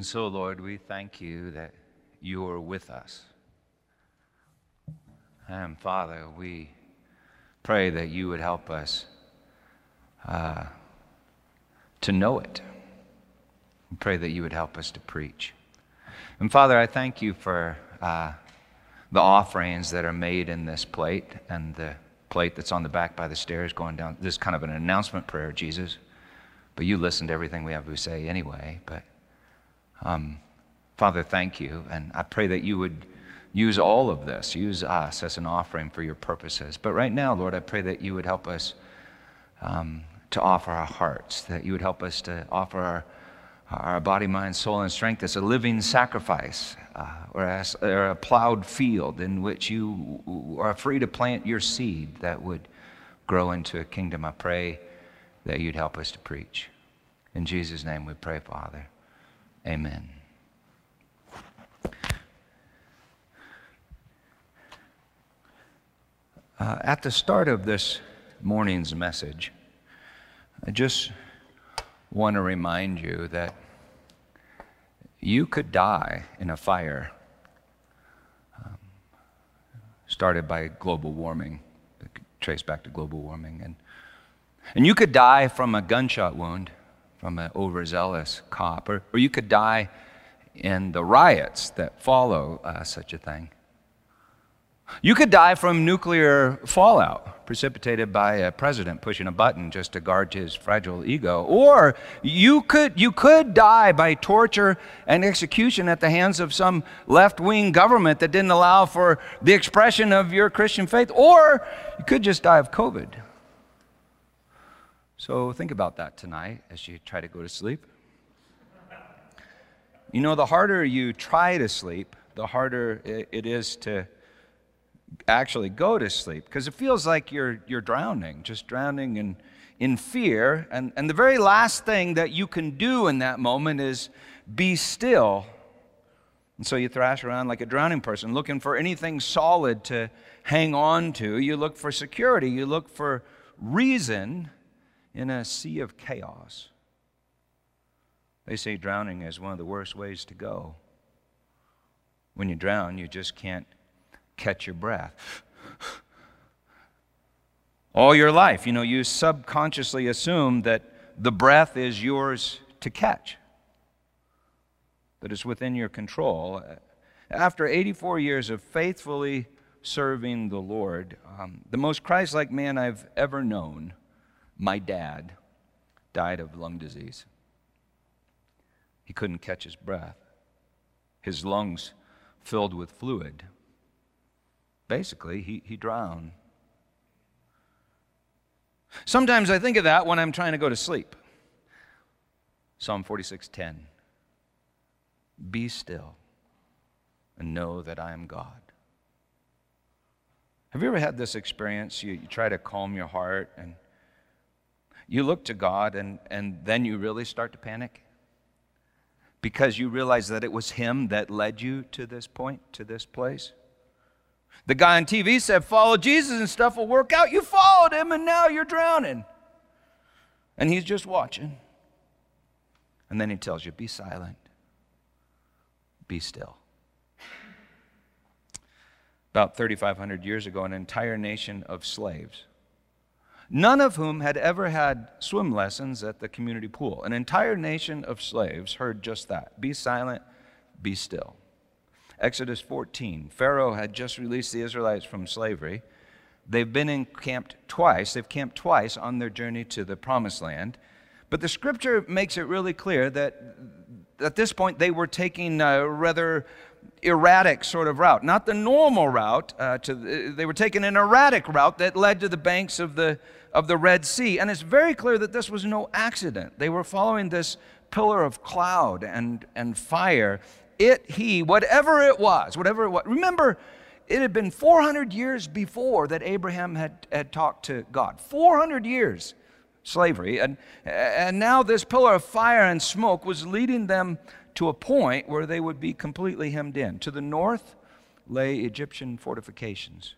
And so, Lord, we thank you that you are with us. And Father, we pray that you would help us uh, to know it. We pray that you would help us to preach. And Father, I thank you for uh, the offerings that are made in this plate and the plate that's on the back by the stairs going down. This is kind of an announcement prayer, Jesus. But you listen to everything we have to say anyway. But um, Father, thank you. And I pray that you would use all of this, use us as an offering for your purposes. But right now, Lord, I pray that you would help us um, to offer our hearts, that you would help us to offer our, our body, mind, soul, and strength as a living sacrifice uh, or as or a plowed field in which you are free to plant your seed that would grow into a kingdom. I pray that you'd help us to preach. In Jesus' name we pray, Father. Amen. Uh, at the start of this morning's message, I just want to remind you that you could die in a fire um, started by global warming, traced back to global warming. And, and you could die from a gunshot wound from an overzealous cop, or, or you could die in the riots that follow uh, such a thing. You could die from nuclear fallout precipitated by a president pushing a button just to guard his fragile ego. Or you could, you could die by torture and execution at the hands of some left wing government that didn't allow for the expression of your Christian faith. Or you could just die of COVID. So think about that tonight as you try to go to sleep. You know, the harder you try to sleep, the harder it is to actually go to sleep because it feels like you're, you're drowning, just drowning in, in fear. And, and the very last thing that you can do in that moment is be still. And so you thrash around like a drowning person, looking for anything solid to hang on to. You look for security, you look for reason in a sea of chaos. They say drowning is one of the worst ways to go. When you drown, you just can't catch your breath. All your life, you know, you subconsciously assume that the breath is yours to catch, that it's within your control. After 84 years of faithfully serving the Lord, um, the most Christ like man I've ever known, my dad, died of lung disease. He couldn't catch his breath, his lungs filled with fluid basically, he, he drowned. Sometimes I think of that when I'm trying to go to sleep. Psalm 46:10. Be still and know that I am God. Have you ever had this experience? You, you try to calm your heart and you look to God and, and then you really start to panic because you realize that it was Him that led you to this point, to this place. The guy on TV said, Follow Jesus and stuff will work out. You followed him and now you're drowning. And he's just watching. And then he tells you, Be silent, be still. About 3,500 years ago, an entire nation of slaves, none of whom had ever had swim lessons at the community pool, an entire nation of slaves heard just that Be silent, be still. Exodus 14. Pharaoh had just released the Israelites from slavery. They've been encamped twice. They've camped twice on their journey to the promised land. But the scripture makes it really clear that at this point they were taking a rather erratic sort of route, not the normal route. Uh, to the, they were taking an erratic route that led to the banks of the of the Red Sea, and it's very clear that this was no accident. They were following this pillar of cloud and and fire it, he, whatever it was, whatever it was. Remember, it had been 400 years before that Abraham had, had talked to God. 400 years slavery. And, and now this pillar of fire and smoke was leading them to a point where they would be completely hemmed in. To the north lay Egyptian fortifications.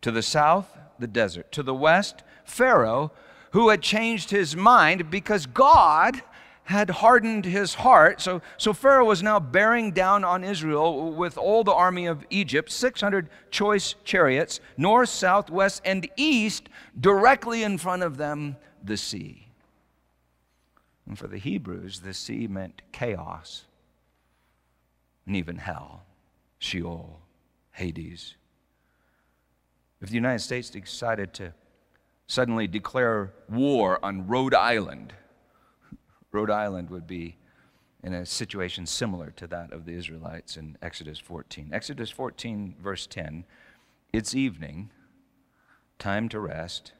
To the south, the desert. To the west, Pharaoh, who had changed his mind because God had hardened his heart. So, so Pharaoh was now bearing down on Israel with all the army of Egypt, 600 choice chariots, north, south, west, and east, directly in front of them, the sea. And for the Hebrews, the sea meant chaos and even hell, Sheol, Hades. If the United States decided to suddenly declare war on Rhode Island, Rhode Island would be in a situation similar to that of the Israelites in Exodus 14. Exodus 14, verse 10 It's evening, time to rest,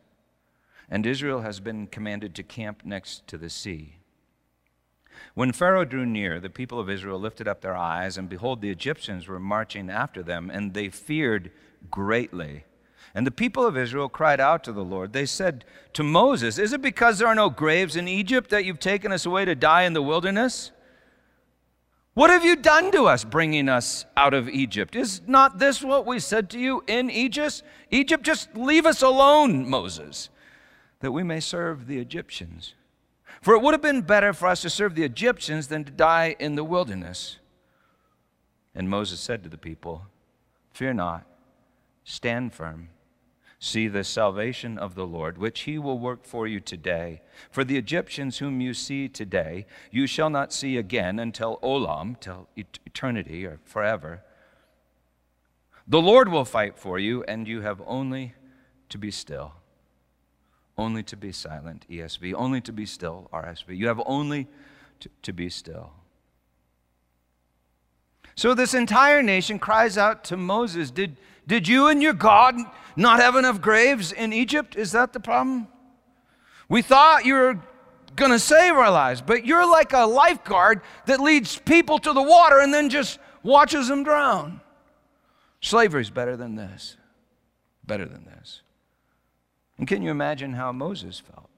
and Israel has been commanded to camp next to the sea. When Pharaoh drew near, the people of Israel lifted up their eyes, and behold, the Egyptians were marching after them, and they feared greatly. And the people of Israel cried out to the Lord. They said to Moses, Is it because there are no graves in Egypt that you've taken us away to die in the wilderness? What have you done to us, bringing us out of Egypt? Is not this what we said to you in Egypt? Egypt, just leave us alone, Moses, that we may serve the Egyptians. For it would have been better for us to serve the Egyptians than to die in the wilderness. And Moses said to the people, Fear not, stand firm See the salvation of the Lord, which he will work for you today. For the Egyptians whom you see today, you shall not see again until Olam, till eternity or forever. The Lord will fight for you, and you have only to be still. Only to be silent, ESV. Only to be still, RSV. You have only to, to be still. So this entire nation cries out to Moses, Did, did you and your God not have enough graves in Egypt? Is that the problem? We thought you were going to save our lives, but you're like a lifeguard that leads people to the water and then just watches them drown. Slavery's better than this. Better than this. And can you imagine how Moses felt?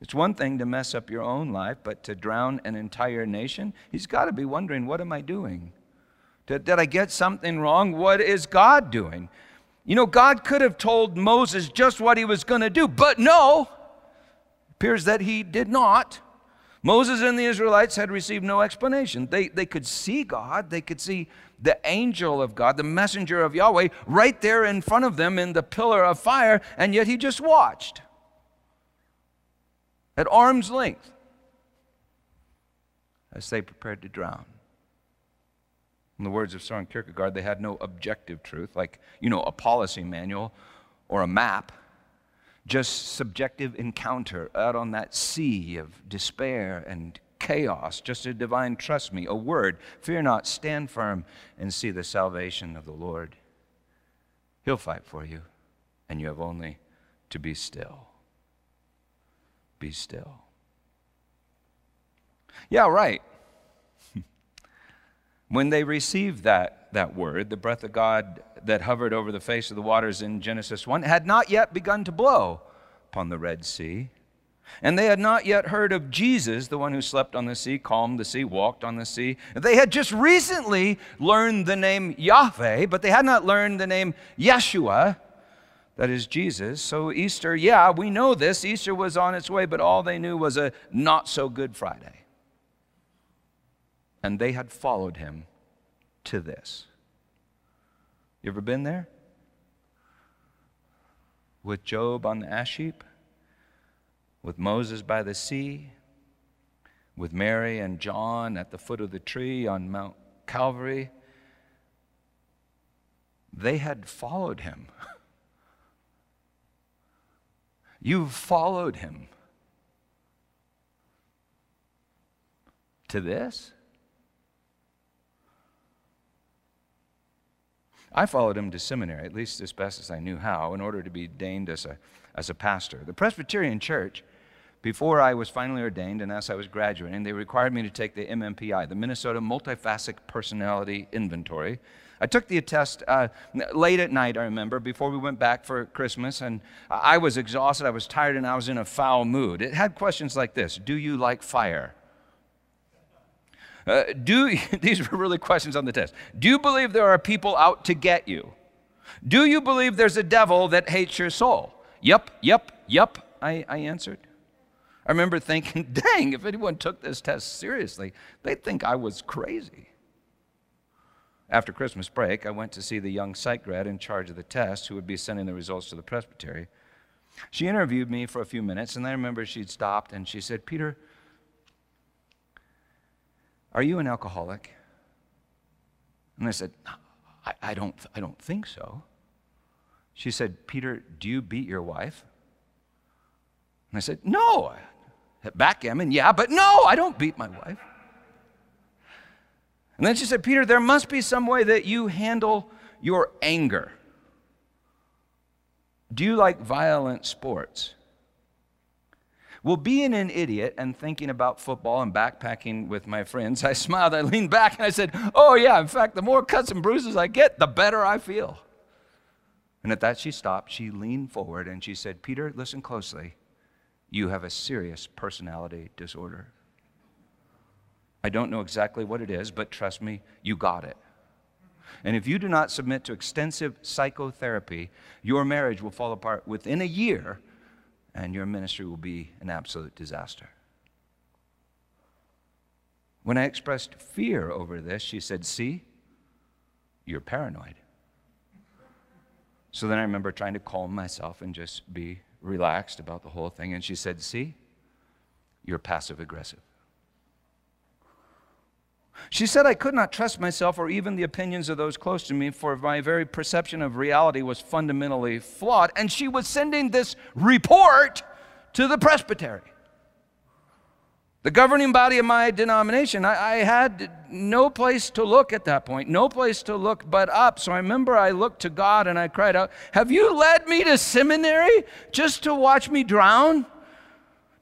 It's one thing to mess up your own life, but to drown an entire nation, he's got to be wondering, what am I doing? Did, did I get something wrong? What is God doing? You know, God could have told Moses just what he was going to do, but no, it appears that he did not. Moses and the Israelites had received no explanation. They, they could see God, they could see the angel of God, the messenger of Yahweh, right there in front of them in the pillar of fire, and yet he just watched at arm's length as they prepared to drown. In the words of Soren Kierkegaard, they had no objective truth, like, you know, a policy manual or a map, just subjective encounter out on that sea of despair and chaos, just a divine trust me, a word, fear not, stand firm and see the salvation of the Lord. He'll fight for you, and you have only to be still. Be still. Yeah, right. When they received that, that word, the breath of God that hovered over the face of the waters in Genesis 1 had not yet begun to blow upon the Red Sea. And they had not yet heard of Jesus, the one who slept on the sea, calmed the sea, walked on the sea. They had just recently learned the name Yahweh, but they had not learned the name Yeshua, that is Jesus. So, Easter, yeah, we know this. Easter was on its way, but all they knew was a not so good Friday and they had followed him to this. You ever been there? With Job on the ash heap? With Moses by the sea? With Mary and John at the foot of the tree on Mount Calvary? They had followed him. You've followed him to this? I followed him to seminary, at least as best as I knew how, in order to be ordained as a, as a pastor. The Presbyterian Church, before I was finally ordained and as I was graduating, they required me to take the MMPI, the Minnesota Multiphasic Personality Inventory. I took the test uh, late at night, I remember, before we went back for Christmas, and I was exhausted, I was tired, and I was in a foul mood. It had questions like this Do you like fire? Uh, do these were really questions on the test. Do you believe there are people out to get you? Do you believe there's a devil that hates your soul? Yep, yep, yep, I, I answered. I remember thinking, dang, if anyone took this test seriously, they'd think I was crazy. After Christmas break, I went to see the young psych grad in charge of the test who would be sending the results to the presbytery. She interviewed me for a few minutes, and I remember she'd stopped and she said, Peter, are you an alcoholic? And I said, I, I, don't, I don't think so. She said, Peter, do you beat your wife? And I said, No. Backgammon, yeah, but no, I don't beat my wife. And then she said, Peter, there must be some way that you handle your anger. Do you like violent sports? Well, being an idiot and thinking about football and backpacking with my friends, I smiled, I leaned back, and I said, Oh, yeah, in fact, the more cuts and bruises I get, the better I feel. And at that, she stopped. She leaned forward and she said, Peter, listen closely. You have a serious personality disorder. I don't know exactly what it is, but trust me, you got it. And if you do not submit to extensive psychotherapy, your marriage will fall apart within a year and your ministry will be an absolute disaster. When I expressed fear over this, she said, See, you're paranoid. So then I remember trying to calm myself and just be relaxed about the whole thing. And she said, See, you're passive aggressive. She said, I could not trust myself or even the opinions of those close to me, for my very perception of reality was fundamentally flawed. And she was sending this report to the presbytery. The governing body of my denomination, I, I, had no place to look at that point, no place to look but up. So I remember I looked to God and I cried out, Have you led me to seminary just to watch me drown?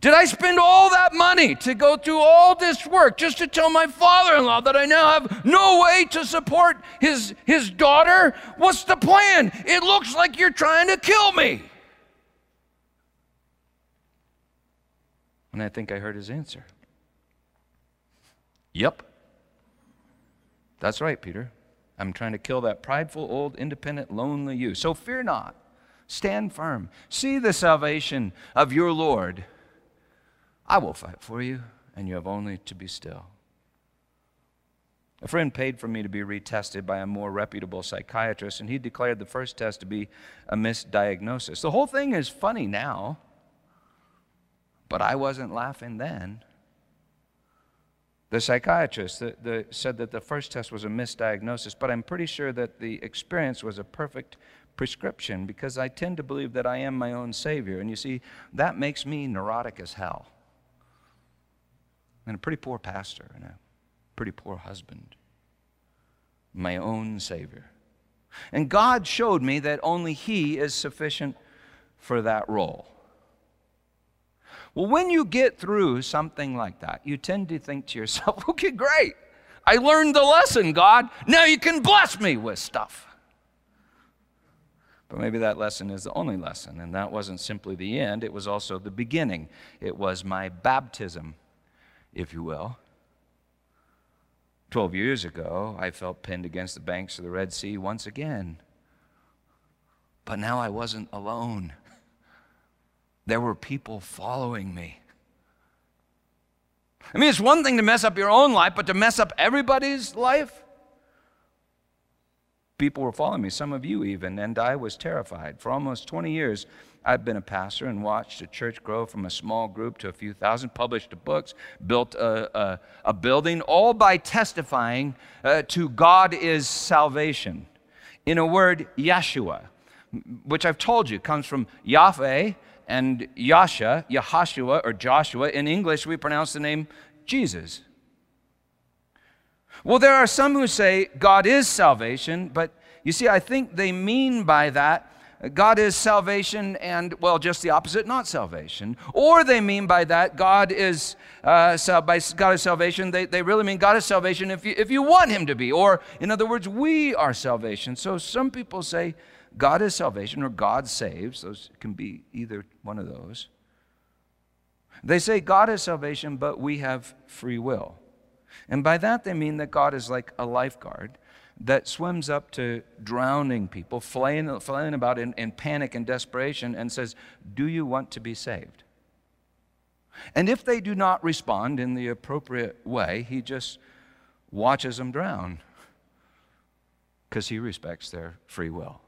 Did I spend all that money to go through all this work just to tell my father in law that I now have no way to support his, his daughter? What's the plan? It looks like you're trying to kill me. And I think I heard his answer. Yep. That's right, Peter. I'm trying to kill that prideful, old, independent, lonely you. So fear not. Stand firm. See the salvation of your Lord I will fight for you, and you have only to be still. A friend paid for me to be retested by a more reputable psychiatrist, and he declared the first test to be a misdiagnosis. The whole thing is funny now, but I wasn't laughing then. The psychiatrist the, the, said that the first test was a misdiagnosis, but I'm pretty sure that the experience was a perfect prescription because I tend to believe that I am my own savior. And you see, that makes me neurotic as hell and a pretty poor pastor and a pretty poor husband, my own Savior. And God showed me that only He is sufficient for that role. Well, when you get through something like that, you tend to think to yourself, okay, great. I learned the lesson, God. Now you can bless me with stuff. But maybe that lesson is the only lesson, and that wasn't simply the end, it was also the beginning. It was my baptism if you will. Twelve years ago, I felt pinned against the banks of the Red Sea once again. But now I wasn't alone. There were people following me. I mean, it's one thing to mess up your own life, but to mess up everybody's life? People were following me, some of you even, and I was terrified. For almost 20 years, I've been a pastor and watched a church grow from a small group to a few thousand, published books, built a, a, a building, all by testifying uh, to God is salvation. In a word, Yeshua, which I've told you comes from Yahweh and Yasha, Yahashua, or Joshua. In English, we pronounce the name Jesus. Well, there are some who say God is salvation, but you see, I think they mean by that God is salvation and, well, just the opposite, not salvation. Or they mean by that God is, uh, by God is salvation, they, they really mean God is salvation if you, if you want Him to be. Or, in other words, we are salvation. So some people say God is salvation or God saves. Those can be either one of those. They say God is salvation, but we have free will. And by that they mean that God is like a lifeguard that swims up to drowning people, flaying about in, in panic and desperation, and says, Do you want to be saved? And if they do not respond in the appropriate way, he just watches them drown because he respects their free will.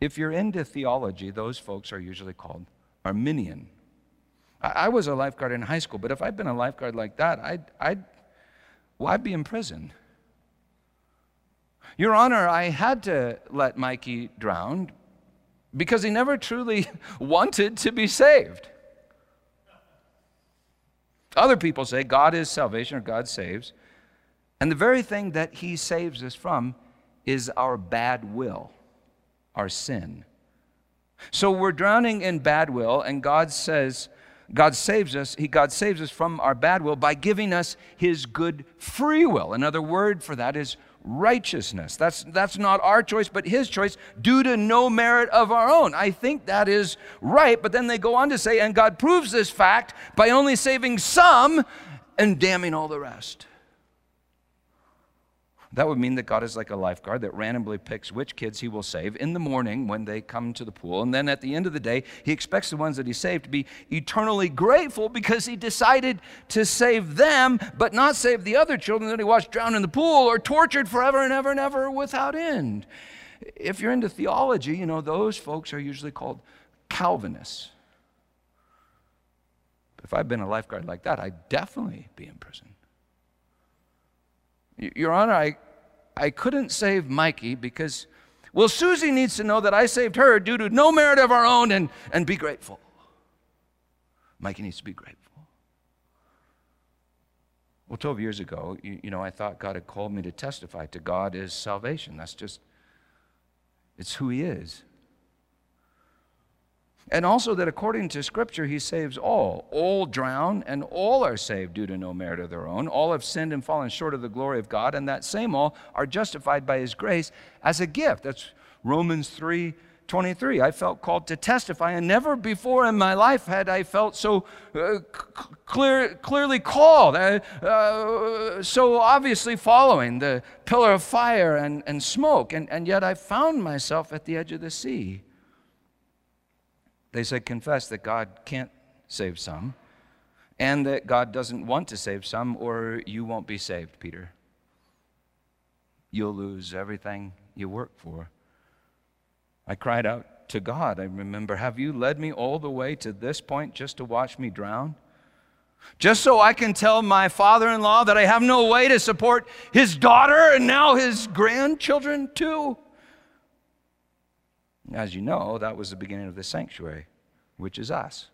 If you're into theology, those folks are usually called Arminian. I, was a lifeguard in high school, but if I'd been a lifeguard like that, I'd, I'd, well, I'd be in prison. Your Honor, I had to let Mikey drown because he never truly wanted to be saved. Other people say God is salvation or God saves. And the very thing that he saves us from is our bad will, our sin. So we're drowning in bad will, and God says, God saves us, he, God saves us from our bad will by giving us his good free will. Another word for that is righteousness. That's, that's not our choice, but his choice due to no merit of our own. I think that is right, but then they go on to say, and God proves this fact by only saving some and damning all the rest. That would mean that God is like a lifeguard that randomly picks which kids he will save in the morning when they come to the pool. And then at the end of the day, he expects the ones that he saved to be eternally grateful because he decided to save them, but not save the other children that he watched drown in the pool or tortured forever and ever and ever without end. If you're into theology, you know, those folks are usually called Calvinists. But If I'd been a lifeguard like that, I'd definitely be in prison. Your Honor, I, I couldn't save Mikey because, well, Susie needs to know that I saved her due to no merit of our own and, and be grateful. Mikey needs to be grateful. Well, 12 years ago, you, you know, I thought God had called me to testify to God is salvation. That's just, it's who He is. And also that according to Scripture, he saves all. All drown, and all are saved due to no merit of their own. All have sinned and fallen short of the glory of God, and that same all are justified by his grace as a gift. That's Romans 3 23. I felt called to testify, and never before in my life had I felt so uh, clear, clearly called, uh, uh, so obviously following the pillar of fire and, and smoke. And, and yet I found myself at the edge of the sea. They said, confess that God can't save some and that God doesn't want to save some, or you won't be saved, Peter. You'll lose everything you work for. I cried out to God. I remember, Have you led me all the way to this point just to watch me drown? Just so I can tell my father in law that I have no way to support his daughter and now his grandchildren too? As you know, that was the beginning of the sanctuary, which is us.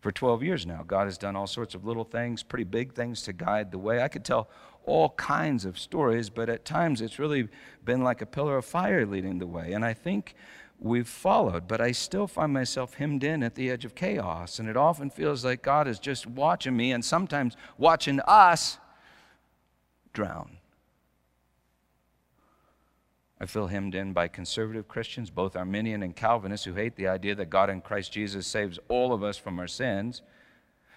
For 12 years now, God has done all sorts of little things, pretty big things to guide the way. I could tell all kinds of stories, but at times it's really been like a pillar of fire leading the way. And I think we've followed, but I still find myself hemmed in at the edge of chaos. And it often feels like God is just watching me and sometimes watching us drown. I feel hemmed in by conservative Christians, both Arminian and Calvinists, who hate the idea that God in Christ Jesus saves all of us from our sins.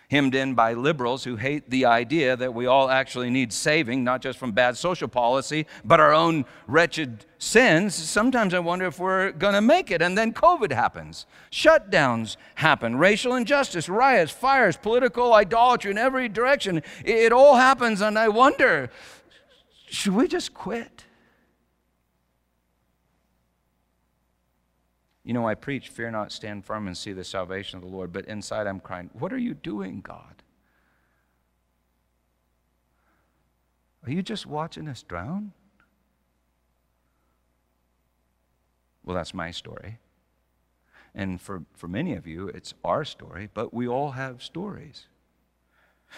Hemmed in by liberals who hate the idea that we all actually need saving, not just from bad social policy, but our own wretched sins. Sometimes I wonder if we're going to make it. And then COVID happens, shutdowns happen, racial injustice, riots, fires, political idolatry in every direction. It all happens, and I wonder should we just quit? You know, I preach, fear not, stand firm and see the salvation of the Lord, but inside I'm crying, What are you doing, God? Are you just watching us drown? Well, that's my story. And for, for many of you, it's our story, but we all have stories.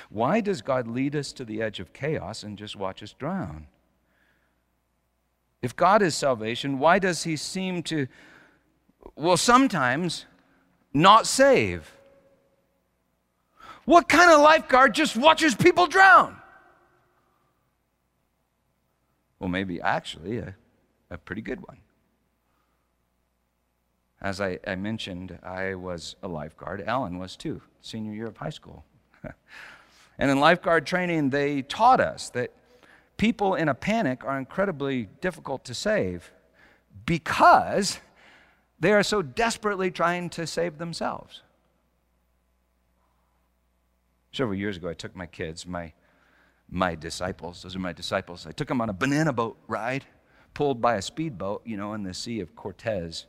Why does God lead us to the edge of chaos and just watch us drown? If God is salvation, why does He seem to will sometimes not save. What kind of lifeguard just watches people drown? Well, maybe actually a, a pretty good one. As I, I, mentioned, I was a lifeguard. Alan was too, senior year of high school. and in lifeguard training, they taught us that people in a panic are incredibly difficult to save because They are so desperately trying to save themselves. Several years ago, I took my kids, my, my disciples, those are my disciples, I took them on a banana boat ride, pulled by a speedboat, you know, in the Sea of Cortez.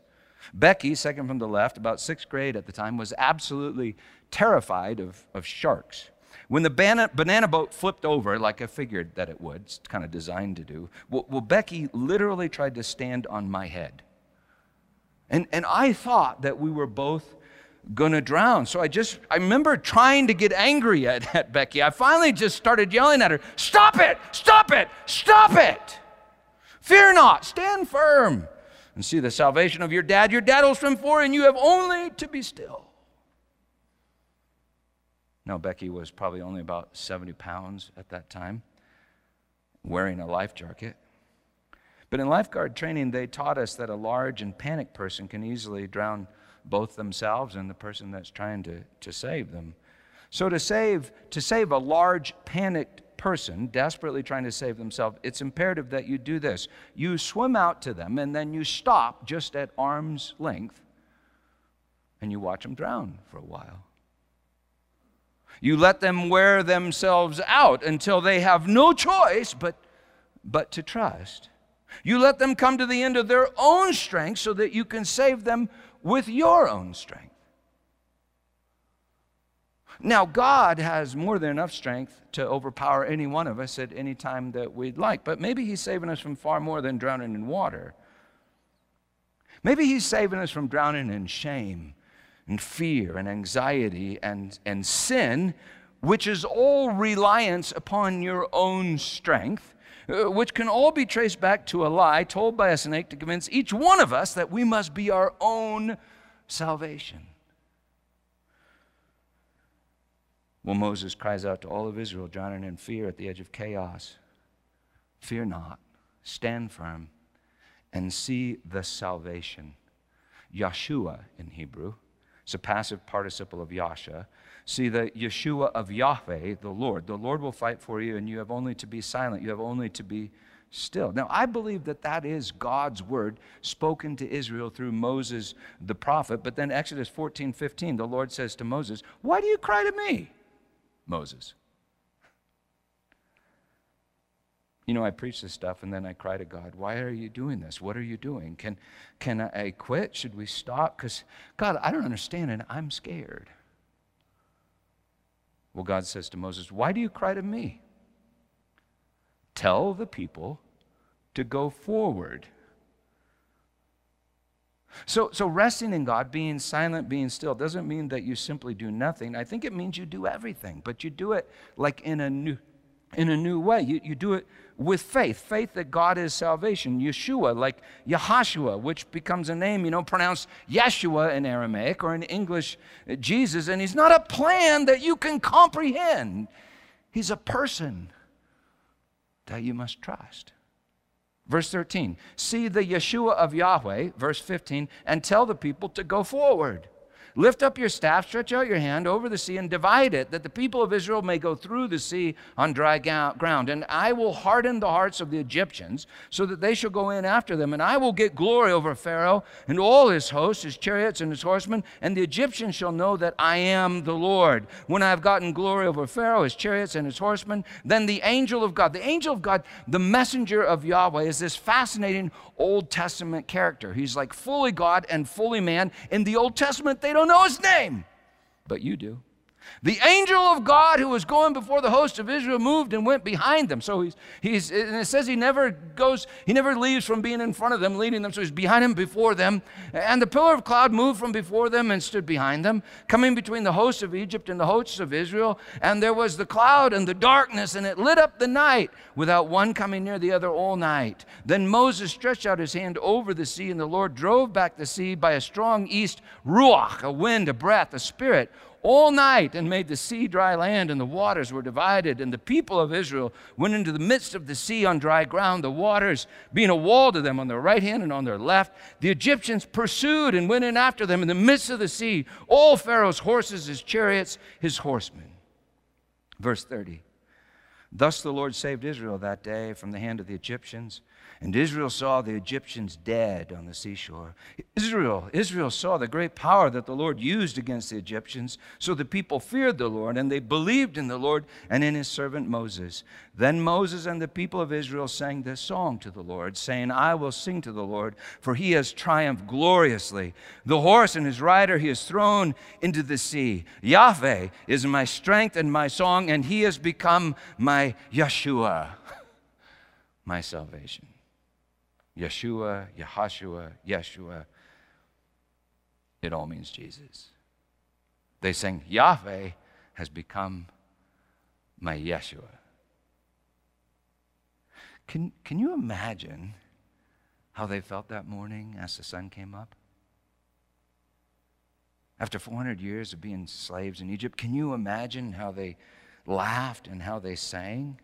Becky, second from the left, about sixth grade at the time, was absolutely terrified of, of sharks. When the banana, banana boat flipped over, like I figured that it would, it's kind of designed to do, well, well, Becky literally tried to stand on my head. And, and I thought that we were both to drown. So I just, I remember trying to get angry at, at Becky. I finally just started yelling at her Stop it! Stop it! Stop it! Fear not, stand firm and see the salvation of your dad. Your dad will swim for, and you have only to be still. Now, Becky was probably only about 70 pounds at that time, wearing a life jacket. But in lifeguard training, they taught us that a large and panicked person can easily drown both themselves and the person that's trying to, to save them. So to save, to save a large panicked person desperately trying to save themselves, it's imperative that you do this. You swim out to them and then you stop just at arm's length and you watch them drown for a while. You let them wear themselves out until they have no choice but, but to trust. You let them come to the end of their own strength so that you can save them with your own strength. Now, God has more than enough strength to overpower any one of us at any time that we'd like, but maybe He's saving us from far more than drowning in water. Maybe He's saving us from drowning in shame and fear and anxiety and, and sin, which is all reliance upon your own strength, Uh, which can all be traced back to a lie told by a snake to convince each one of us that we must be our own salvation. Well, Moses cries out to all of Israel, drowning in fear at the edge of chaos Fear not, stand firm, and see the salvation. Yeshua in Hebrew it's a passive participle of Yasha. See, the Yeshua of Yahweh, the Lord. The Lord will fight for you, and you have only to be silent. You have only to be still. Now, I believe that that is God's word spoken to Israel through Moses the prophet. But then, Exodus 14 15, the Lord says to Moses, Why do you cry to me, Moses? You know, I preach this stuff and then I cry to God, why are you doing this? What are you doing? Can, can I quit? Should we stop? Because, God, I don't understand and I'm scared. Well, God says to Moses, Why do you cry to me? Tell the people to go forward. So, so resting in God, being silent, being still, doesn't mean that you simply do nothing. I think it means you do everything, but you do it like in a new, in a new way. You, you do it with faith, faith that God is salvation. Yeshua, like Yahashua, which becomes a name, you know, pronounced Yeshua in Aramaic or in English, uh, Jesus. And he's not a plan that you can comprehend, he's a person that you must trust. Verse 13, see the Yeshua of Yahweh, verse 15, and tell the people to go forward. Lift up your staff, stretch out your hand over the sea, and divide it, that the people of Israel may go through the sea on dry ground. And I will harden the hearts of the Egyptians, so that they shall go in after them. And I will get glory over Pharaoh and all his hosts, his chariots, and his horsemen. And the Egyptians shall know that I am the Lord. When I have gotten glory over Pharaoh, his chariots, and his horsemen, then the angel of God, the angel of God, the messenger of Yahweh, is this fascinating Old Testament character. He's like fully God and fully man. In the Old Testament, they don't know his name, but you do. The angel of God who was going before the host of Israel moved and went behind them. So he's, he's and it says he never goes, he never leaves from being in front of them, leading them. So he's behind them, before them. And the pillar of cloud moved from before them and stood behind them, coming between the hosts of Egypt and the hosts of Israel. And there was the cloud and the darkness, and it lit up the night without one coming near the other all night. Then Moses stretched out his hand over the sea, and the Lord drove back the sea by a strong east ruach, a wind, a breath, a spirit all night and made the sea dry land, and the waters were divided. And the people of Israel went into the midst of the sea on dry ground, the waters being a wall to them on their right hand and on their left. The Egyptians pursued and went in after them in the midst of the sea, all Pharaoh's horses, his chariots, his horsemen. Verse 30. Thus the Lord saved Israel that day from the hand of the Egyptians. And Israel saw the Egyptians dead on the seashore. Israel, Israel saw the great power that the Lord used against the Egyptians. So the people feared the Lord, and they believed in the Lord and in his servant Moses. Then Moses and the people of Israel sang this song to the Lord, saying, I will sing to the Lord, for he has triumphed gloriously. The horse and his rider he has thrown into the sea. Yahweh is my strength and my song, and he has become my Yeshua, my salvation. Yeshua, Yahashua, Yeshua. It all means Jesus. They sing, Yahweh has become my Yeshua. Can, can you imagine how they felt that morning as the sun came up? After 400 years of being slaves in Egypt, can you imagine how they laughed and how they sang?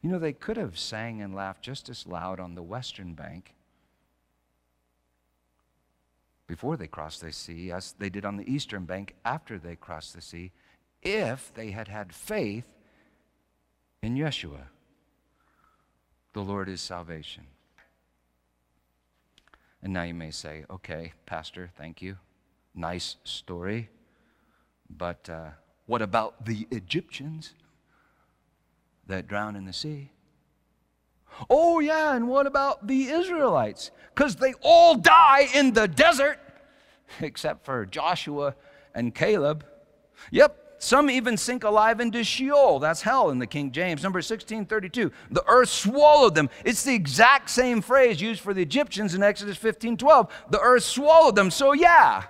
You know, they could have sang and laughed just as loud on the western bank before they crossed the sea as they did on the eastern bank after they crossed the sea if they had had faith in Yeshua. The Lord is salvation. And now you may say, okay, Pastor, thank you. Nice story. But uh, what about the Egyptians? That drown in the sea. Oh, yeah, and what about the Israelites? Because they all die in the desert, except for Joshua and Caleb. Yep, some even sink alive into Sheol. That's hell in the King James. Number 1632. The earth swallowed them. It's the exact same phrase used for the Egyptians in Exodus 15 12. The earth swallowed them. So, yeah,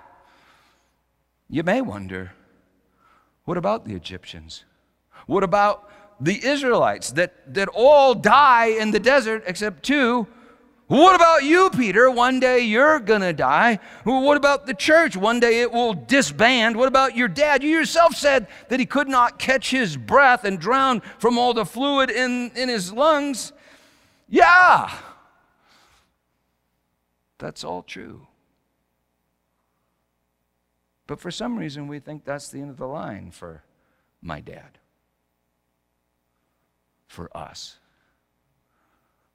you may wonder what about the Egyptians? What about the Israelites that, that all die in the desert except two. What about you, Peter? One day you're going to die. What about the church? One day it will disband. What about your dad? You yourself said that he could not catch his breath and drown from all the fluid in, in his lungs. Yeah, that's all true. But for some reason, we think that's the end of the line for my dad for us,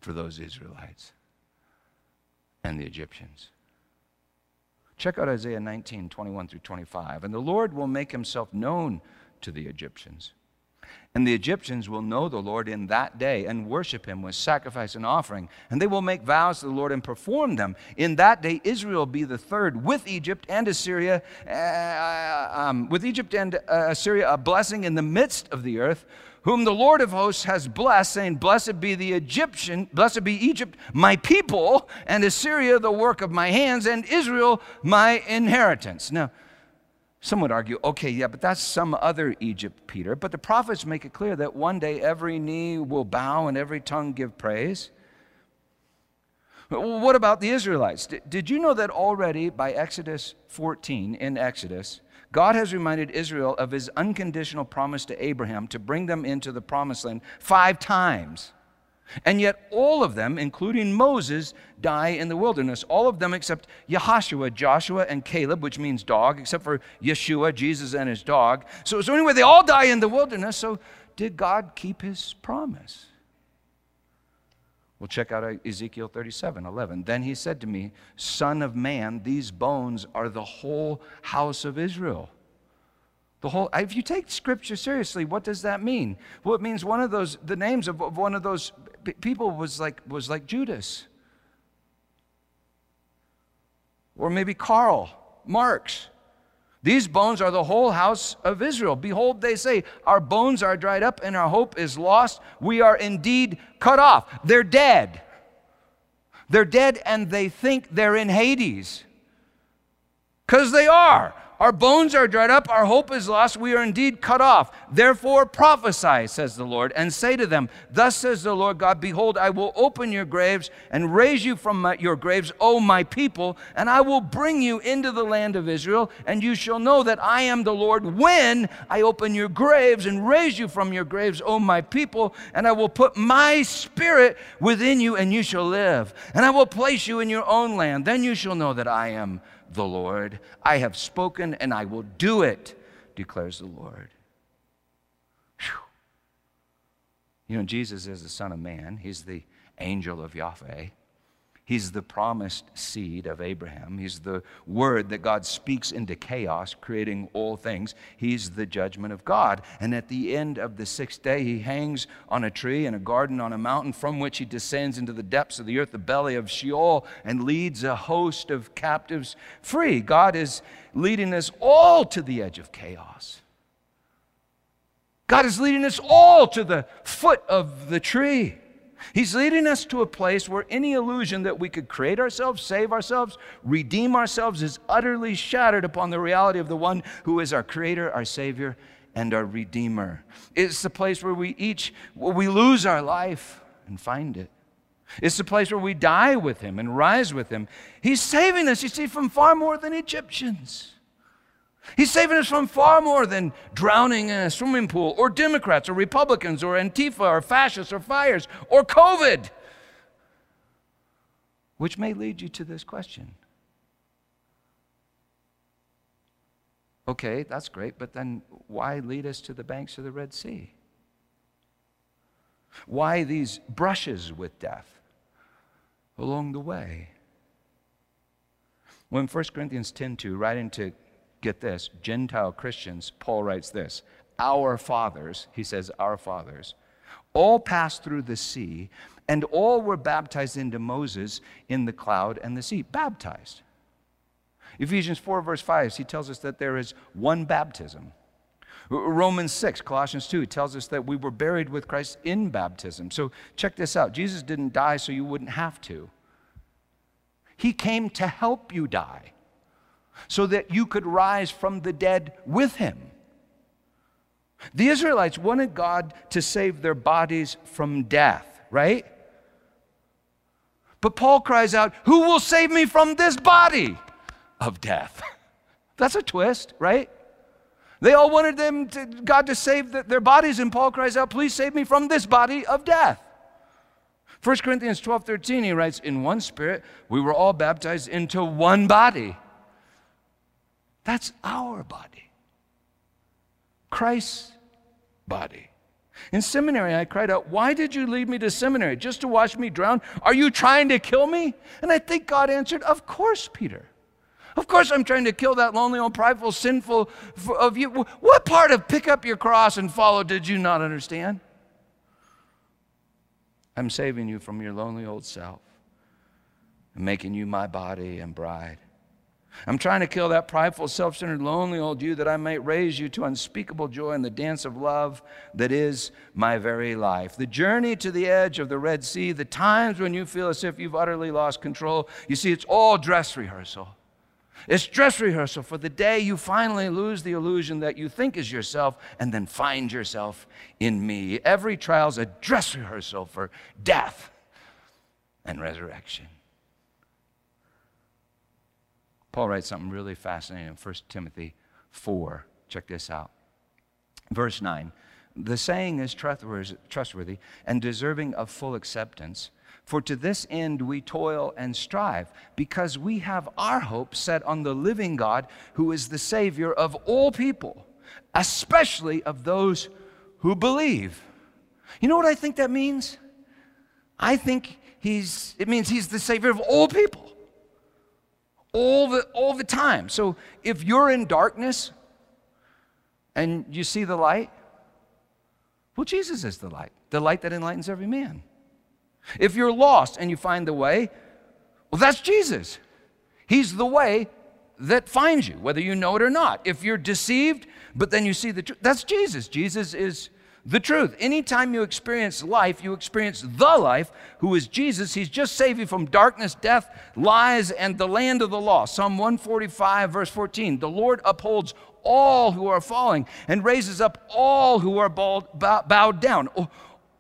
for those Israelites and the Egyptians. Check out Isaiah 19, 21 through 25. And the Lord will make himself known to the Egyptians. And the Egyptians will know the Lord in that day and worship him with sacrifice and offering. And they will make vows to the Lord and perform them. In that day, Israel will be the third with Egypt and Assyria, uh, um, with Egypt and uh, Assyria, a blessing in the midst of the earth whom the Lord of hosts has blessed, saying, Blessed be the Egyptian, blessed be Egypt, my people, and Assyria, the work of my hands, and Israel, my inheritance. Now, some would argue, okay, yeah, but that's some other Egypt, Peter. But the prophets make it clear that one day every knee will bow and every tongue give praise. What about the Israelites? Did you know that already by Exodus 14, in Exodus, God has reminded Israel of his unconditional promise to Abraham to bring them into the promised land five times. And yet, all of them, including Moses, die in the wilderness. All of them except Yahashua, Joshua, and Caleb, which means dog, except for Yeshua, Jesus, and his dog. So, so anyway, they all die in the wilderness. So, did God keep his promise? Well, check out Ezekiel 37 11. Then he said to me, Son of man, these bones are the whole house of Israel. The whole, if you take scripture seriously, what does that mean? Well, it means one of those, the names of, one of those people was like, was like Judas. Or maybe Karl Marx. These bones are the whole house of Israel. Behold, they say, Our bones are dried up and our hope is lost. We are indeed cut off. They're dead. They're dead and they think they're in Hades. Because they are. Our bones are dried up, our hope is lost, we are indeed cut off. Therefore prophesy, says the Lord, and say to them, Thus says the Lord God, Behold, I will open your graves and raise you from my, your graves, O my people, and I will bring you into the land of Israel, and you shall know that I am the Lord when I open your graves and raise you from your graves, O my people, and I will put my spirit within you, and you shall live. And I will place you in your own land. Then you shall know that I am the Lord. I have spoken and I will do it, declares the Lord. Whew. You know, Jesus is the Son of Man, He's the angel of Yahweh. He's the promised seed of Abraham. He's the word that God speaks into chaos, creating all things. He's the judgment of God. And at the end of the sixth day, he hangs on a tree in a garden on a mountain from which he descends into the depths of the earth, the belly of Sheol, and leads a host of captives free. God is leading us all to the edge of chaos. God is leading us all to the foot of the tree. He's leading us to a place where any illusion that we could create ourselves, save ourselves, redeem ourselves is utterly shattered upon the reality of the one who is our creator, our savior, and our redeemer. It's the place where we each where we lose our life and find it. It's the place where we die with him and rise with him. He's saving us, you see, from far more than Egyptians. He's saving us from far more than drowning in a swimming pool, or Democrats, or Republicans, or Antifa, or fascists, or fires, or COVID. Which may lead you to this question. Okay, that's great, but then why lead us to the banks of the Red Sea? Why these brushes with death along the way? When 1 Corinthians 10 2, right into get this, Gentile Christians, Paul writes this Our fathers, he says, our fathers, all passed through the sea, and all were baptized into Moses in the cloud and the sea. Baptized. Ephesians 4, verse 5, he tells us that there is one baptism. Romans 6, Colossians 2 tells us that we were buried with Christ in baptism. So check this out Jesus didn't die so you wouldn't have to, He came to help you die so that you could rise from the dead with him. The Israelites wanted God to save their bodies from death, right? But Paul cries out, Who will save me from this body of death? That's a twist, right? They all wanted them to, God to save the, their bodies, and Paul cries out, Please save me from this body of death. 1 Corinthians 12 13, he writes, In one spirit, we were all baptized into one body that's our body. Christ's body. In seminary, I cried out, Why did you lead me to seminary? Just to watch me drown? Are you trying to kill me? And I think God answered, Of course, Peter. Of course, I'm trying to kill that lonely, old, prideful, sinful of you. What part of pick up your cross and follow did you not understand? I'm saving you from your lonely old self and making you my body and bride. I'm trying to kill that prideful, self centered, lonely old you that I might raise you to unspeakable joy in the dance of love that is my very life. The journey to the edge of the Red Sea, the times when you feel as if you've utterly lost control, you see, it's all dress rehearsal. It's dress rehearsal for the day you finally lose the illusion that you think is yourself and then find yourself in me. Every trial's a dress rehearsal for death and resurrection. Paul writes something really fascinating in 1 Timothy 4. Check this out. Verse 9 The saying is trustworthy and deserving of full acceptance. For to this end we toil and strive, because we have our hope set on the living God, who is the Savior of all people, especially of those who believe. You know what I think that means? I think he's, it means he's the Savior of all people all the, all the time. So if you're in darkness and you see the light, well, Jesus is the light, the light that enlightens every man. If you're lost and you find the way, well, that's Jesus. He's the way that finds you, whether you know it or not. If you're deceived, but then you see the truth, that's Jesus. Jesus is the truth. Anytime you experience life, you experience the life, who is Jesus. He's just saved you from darkness, death, lies, and the land of the lost. Psalm 145, verse 14. The Lord upholds all who are falling and raises up all who are bowed, bowed down.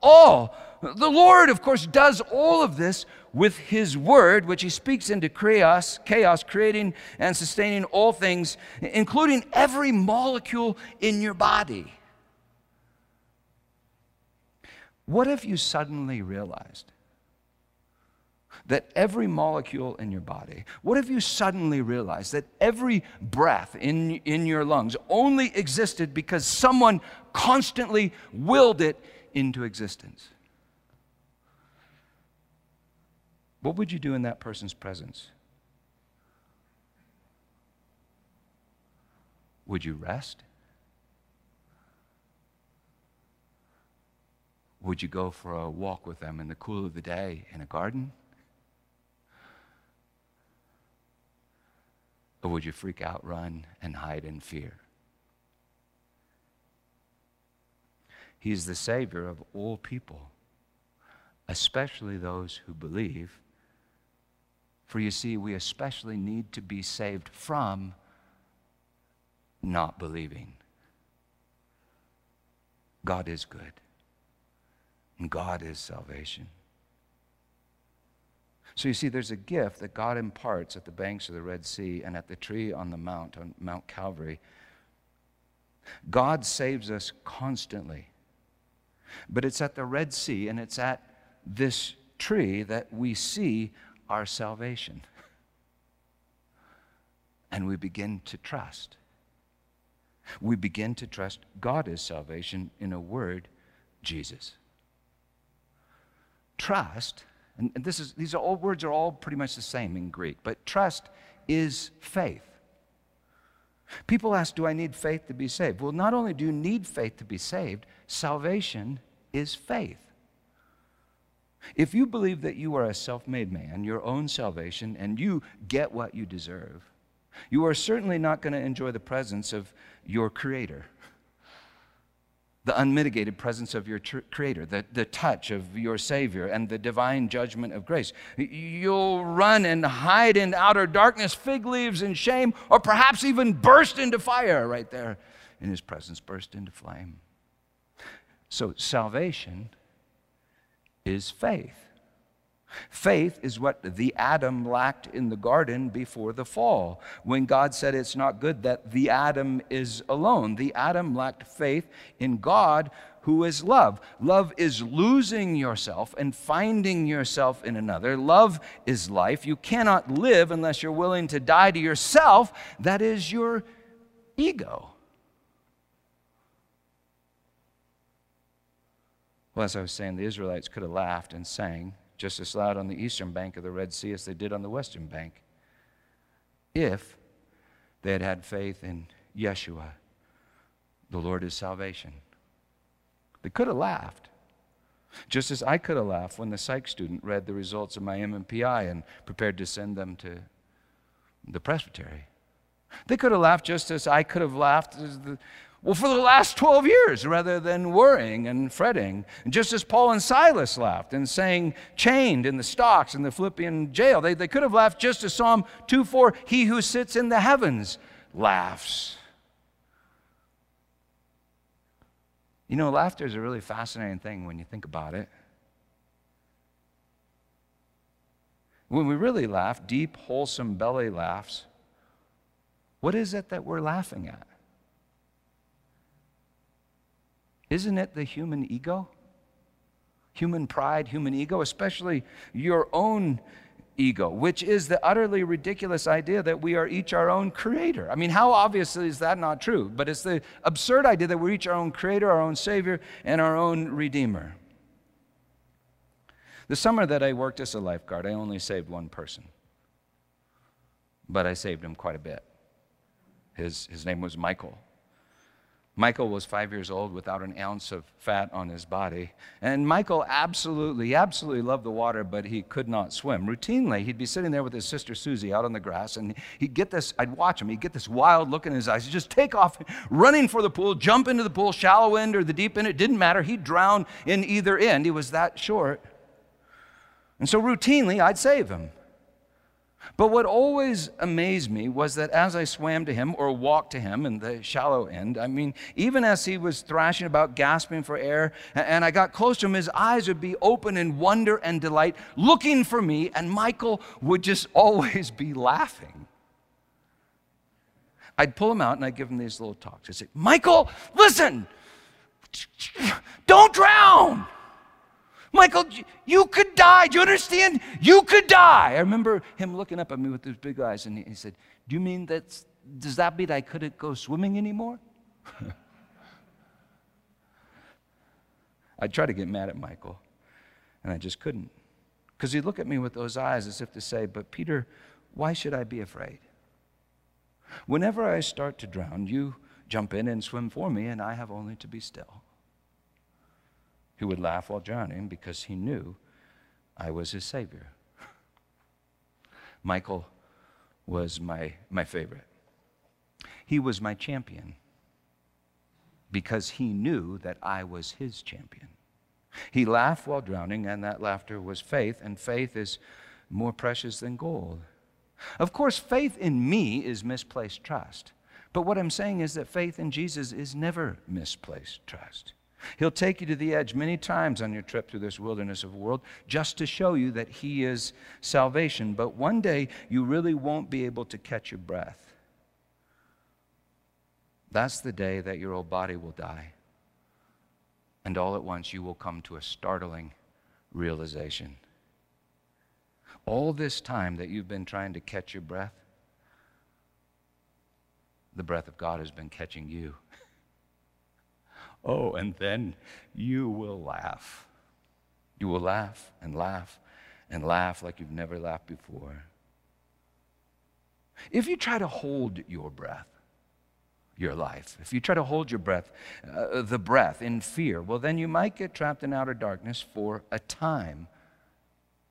All. The Lord, of course, does all of this with His Word, which He speaks into chaos, chaos, creating and sustaining all things, including every molecule in your body. What if you suddenly realized that every molecule in your body, what if you suddenly realized that every breath in, in your lungs only existed because someone constantly willed it into existence. What would you do in that person's presence? Would you rest? Would you go for a walk with them in the cool of the day in a garden? Or would you freak out, run, and hide in fear? He's the Savior of all people, especially those who believe. For you see, we especially need to be saved from not believing. God is good, and God is salvation. So you see, there's a gift that God imparts at the banks of the Red Sea and at the tree on the mount, on Mount Calvary. God saves us constantly. But it's at the Red Sea and it's at this tree that we see our salvation. And we begin to trust. We begin to trust God is salvation in a word, Jesus. Trust and, this is, these are all words are all pretty much the same in Greek, but trust is faith. People ask, Do I need faith to be saved? Well, not only do you need faith to be saved, salvation is faith. If you believe that you are a self made man, your own salvation, and you get what you deserve, you are certainly not going to enjoy the presence of your Creator the unmitigated presence of your tr- Creator, the, the touch of your Savior, and the divine judgment of grace. You'll run and hide in outer darkness, fig leaves and shame, or perhaps even burst into fire right there in His presence, burst into flame. So, salvation is faith. Faith is what the Adam lacked in the garden before the fall, when God said it's not good that the Adam is alone. The Adam lacked faith in God, who is love. Love is losing yourself and finding yourself in another. Love is life. You cannot live unless you're willing to die to yourself. That is your ego. Well, as I was saying, the Israelites could have laughed and sang just as loud on the eastern bank of the Red Sea as they did on the western bank. If they had had faith in Yeshua, the Lord is salvation. They could have laughed. Just as I could have laughed when the psych student read the results of my MMPI and prepared to send them to the presbytery. They could have laughed just as I could have laughed well, for the last 12 years, rather than worrying and fretting. And just as Paul and Silas laughed and saying, chained in the stocks in the Philippian jail, they, they could have laughed just as Psalm 2 4, He who sits in the heavens laughs. You know, laughter is a really fascinating thing when you think about it. When we really laugh, deep, wholesome belly laughs, what is it that we're laughing at? Isn't it the human ego? Human pride, human ego, especially your own ego, which is the utterly ridiculous idea that we are each our own creator. I mean, how obviously is that not true? But it's the absurd idea that we're each our own creator, our own savior, and our own redeemer. The summer that I worked as a lifeguard, I only saved one person, but I saved him quite a bit. His, his name was Michael. Michael was five years old without an ounce of fat on his body. And Michael absolutely, absolutely loved the water, but he could not swim. Routinely, he'd be sitting there with his sister Susie out on the grass, and he'd get this, I'd watch him, he'd get this wild look in his eyes. He'd just take off, running for the pool, jump into the pool, shallow end or the deep end, it didn't matter. He'd drown in either end. He was that short. And so routinely, I'd save him. But what always amazed me was that as I swam to him or walked to him in the shallow end, I mean, even as he was thrashing about, gasping for air, and I got close to him, his eyes would be open in wonder and delight, looking for me, and Michael would just always be laughing. I'd pull him out and I'd give him these little talks. I'd say, Michael, listen, don't drown. Michael, you could die. Do you understand? You could die. I remember him looking up at me with those big eyes, and he said, Do you mean that, does that mean I couldn't go swimming anymore? I'd try to get mad at Michael, and I just couldn't. Because he'd look at me with those eyes as if to say, But Peter, why should I be afraid? Whenever I start to drown, you jump in and swim for me, and I have only to be still. He would laugh while drowning because he knew I was his Savior. Michael was my, my favorite. He was my champion because he knew that I was his champion. He laughed while drowning, and that laughter was faith, and faith is more precious than gold. Of course, faith in me is misplaced trust. But what I'm saying is that faith in Jesus is never misplaced trust. He'll take you to the edge many times on your trip through this wilderness of world just to show you that He is salvation. But one day you really won't be able to catch your breath. That's the day that your old body will die. And all at once you will come to a startling realization. All this time that you've been trying to catch your breath, the breath of God has been catching you. Oh, and then you will laugh. You will laugh and laugh and laugh like you've never laughed before. If you try to hold your breath, your life. If you try to hold your breath, uh, the breath in fear, well, then you might get trapped in outer darkness for a time.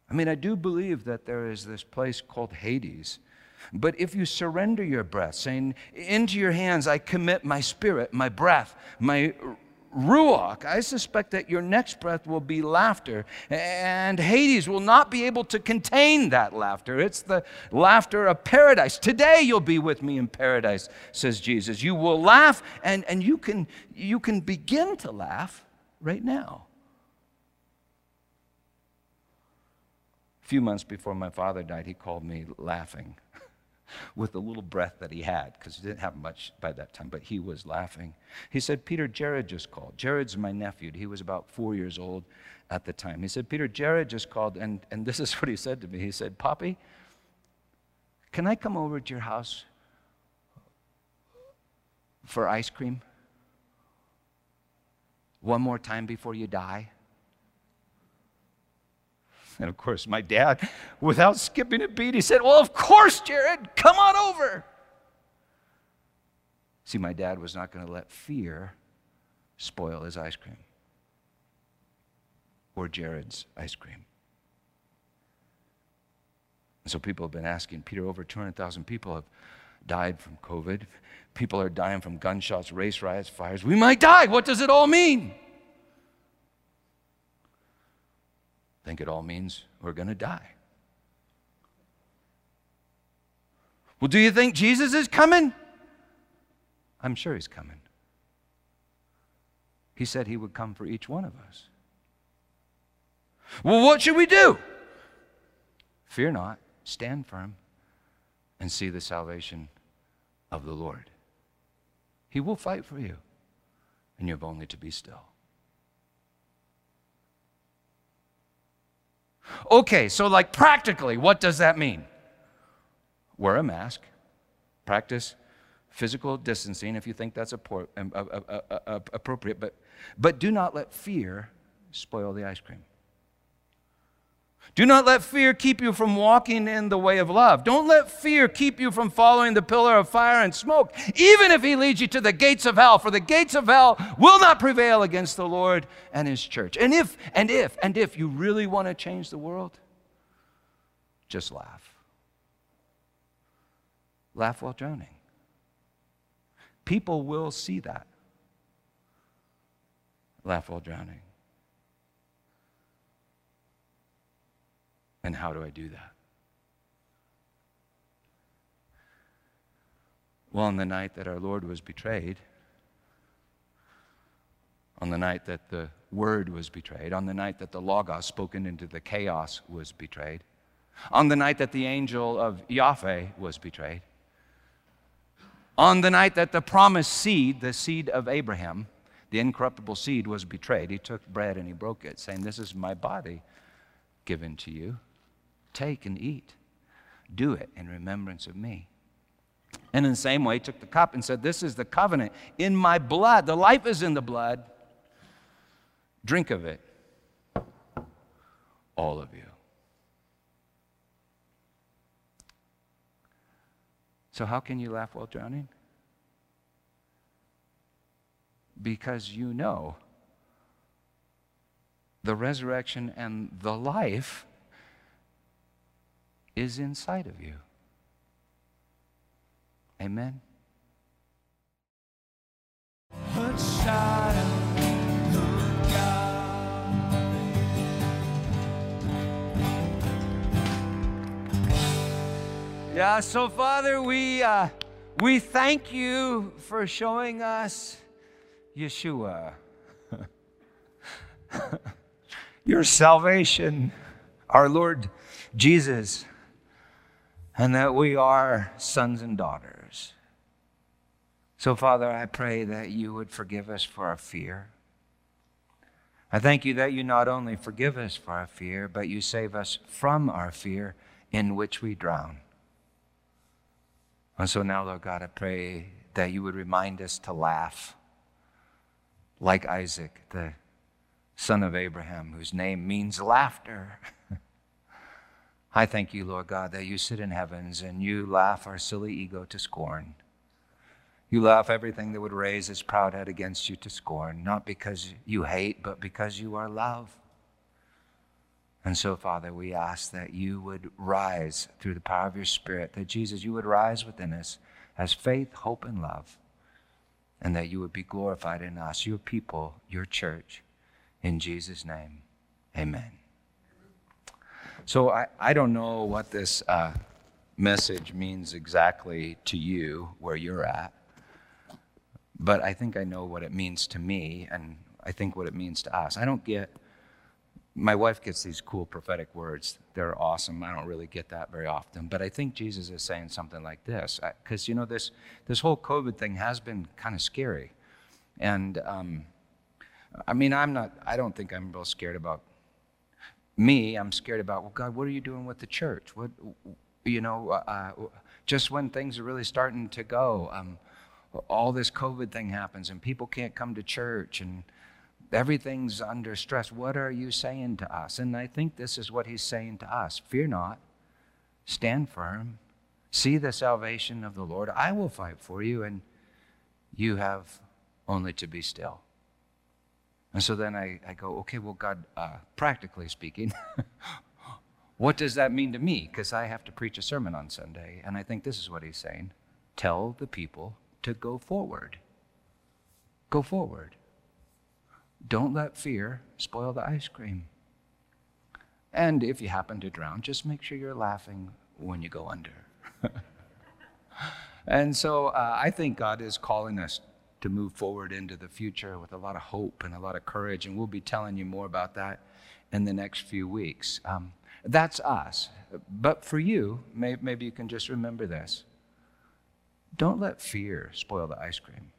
I mean, I do believe that there is this place called Hades. But if you surrender your breath, saying, Into your hands I commit my spirit, my breath, my ruach, I suspect that your next breath will be laughter. And Hades will not be able to contain that laughter. It's the laughter of paradise. Today you'll be with me in paradise, says Jesus. You will laugh, and, and you, can, you can begin to laugh right now. A few months before my father died, he called me laughing with the little breath that he had, because he didn't have much by that time, but he was laughing. He said, Peter, Jared just called. Jared's my nephew. He was about four years old at the time. He said, Peter, Jared just called, and, and this is what he said to me. He said, Poppy, can I come over to your house for ice cream one more time before you die? And of course, my dad, without skipping a beat, he said, Well, of course, Jared, come on over. See, my dad was not going to let fear spoil his ice cream or Jared's ice cream. And so people have been asking Peter, over 200,000 people have died from COVID. People are dying from gunshots, race riots, fires. We might die. What does it all mean? Think it all means we're going to die. Well, do you think Jesus is coming? I'm sure he's coming. He said he would come for each one of us. Well, what should we do? Fear not, stand firm, and see the salvation of the Lord. He will fight for you, and you have only to be still. Okay, so like practically, what does that mean? Wear a mask, practice physical distancing if you think that's um, appropriate, but, but do not let fear spoil the ice cream. Do not let fear keep you from walking in the way of love. Don't let fear keep you from following the pillar of fire and smoke, even if he leads you to the gates of hell, for the gates of hell will not prevail against the Lord and his church. And if, and if, and if you really want to change the world, just laugh. Laugh while drowning. People will see that. Laugh while drowning. And how do I do that? Well, on the night that our Lord was betrayed, on the night that the Word was betrayed, on the night that the Logos spoken into the chaos was betrayed, on the night that the angel of Yahweh was betrayed, on the night that the promised seed, the seed of Abraham, the incorruptible seed, was betrayed, he took bread and he broke it, saying, This is my body given to you. Take and eat. Do it in remembrance of me. And in the same way, he took the cup and said, This is the covenant in my blood. The life is in the blood. Drink of it, all of you. So, how can you laugh while drowning? Because you know the resurrection and the life is inside of you. Amen. Yeah, so Father, we, uh, we thank you for showing us Yeshua, your salvation, our Lord Jesus, and that we are sons and daughters. So, Father, I pray that you would forgive us for our fear. I thank you that you not only forgive us for our fear, but you save us from our fear in which we drown. And so now, Lord God, I pray that you would remind us to laugh like Isaac, the son of Abraham, whose name means laughter. I thank you, Lord God, that you sit in heavens and you laugh our silly ego to scorn. You laugh everything that would raise its proud head against you to scorn, not because you hate, but because you are love. And so, Father, we ask that you would rise through the power of your Spirit, that Jesus, you would rise within us as faith, hope, and love, and that you would be glorified in us, your people, your church. In Jesus' name, amen. So, I, I don't know what this uh, message means exactly to you where you're at, but I think I know what it means to me, and I think what it means to us. I don't get my wife gets these cool prophetic words. They're awesome. I don't really get that very often. But I think Jesus is saying something like this. Because, you know, this, this whole COVID thing has been kind of scary. And, um, I mean, I'm not, I don't think I'm real scared about me. I'm scared about, well, God, what are you doing with the church? What, you know, uh, uh just when things are really starting to go, um, all this COVID thing happens and people can't come to church and, everything's under stress. What are you saying to us? And I think this is what he's saying to us Fear not, stand firm, see the salvation of the Lord. I will fight for you, and you have only to be still. And so then I, I go, okay, well, God, uh, practically speaking, what does that mean to me? Because I have to preach a sermon on Sunday. And I think this is what he's saying tell the people to go forward. Go forward. Don't let fear spoil the ice cream. And if you happen to drown, just make sure you're laughing when you go under. and so uh, I think God is calling us to move forward into the future with a lot of hope and a lot of courage, and we'll be telling you more about that in the next few weeks. Um, that's us. But for you, may, maybe you can just remember this don't let fear spoil the ice cream.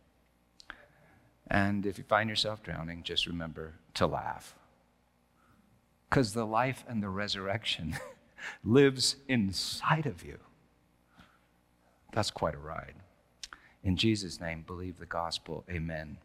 And if you find yourself drowning, just remember to laugh. Because the life and the resurrection lives inside of you. That's quite a ride. In Jesus' name, believe the gospel. Amen.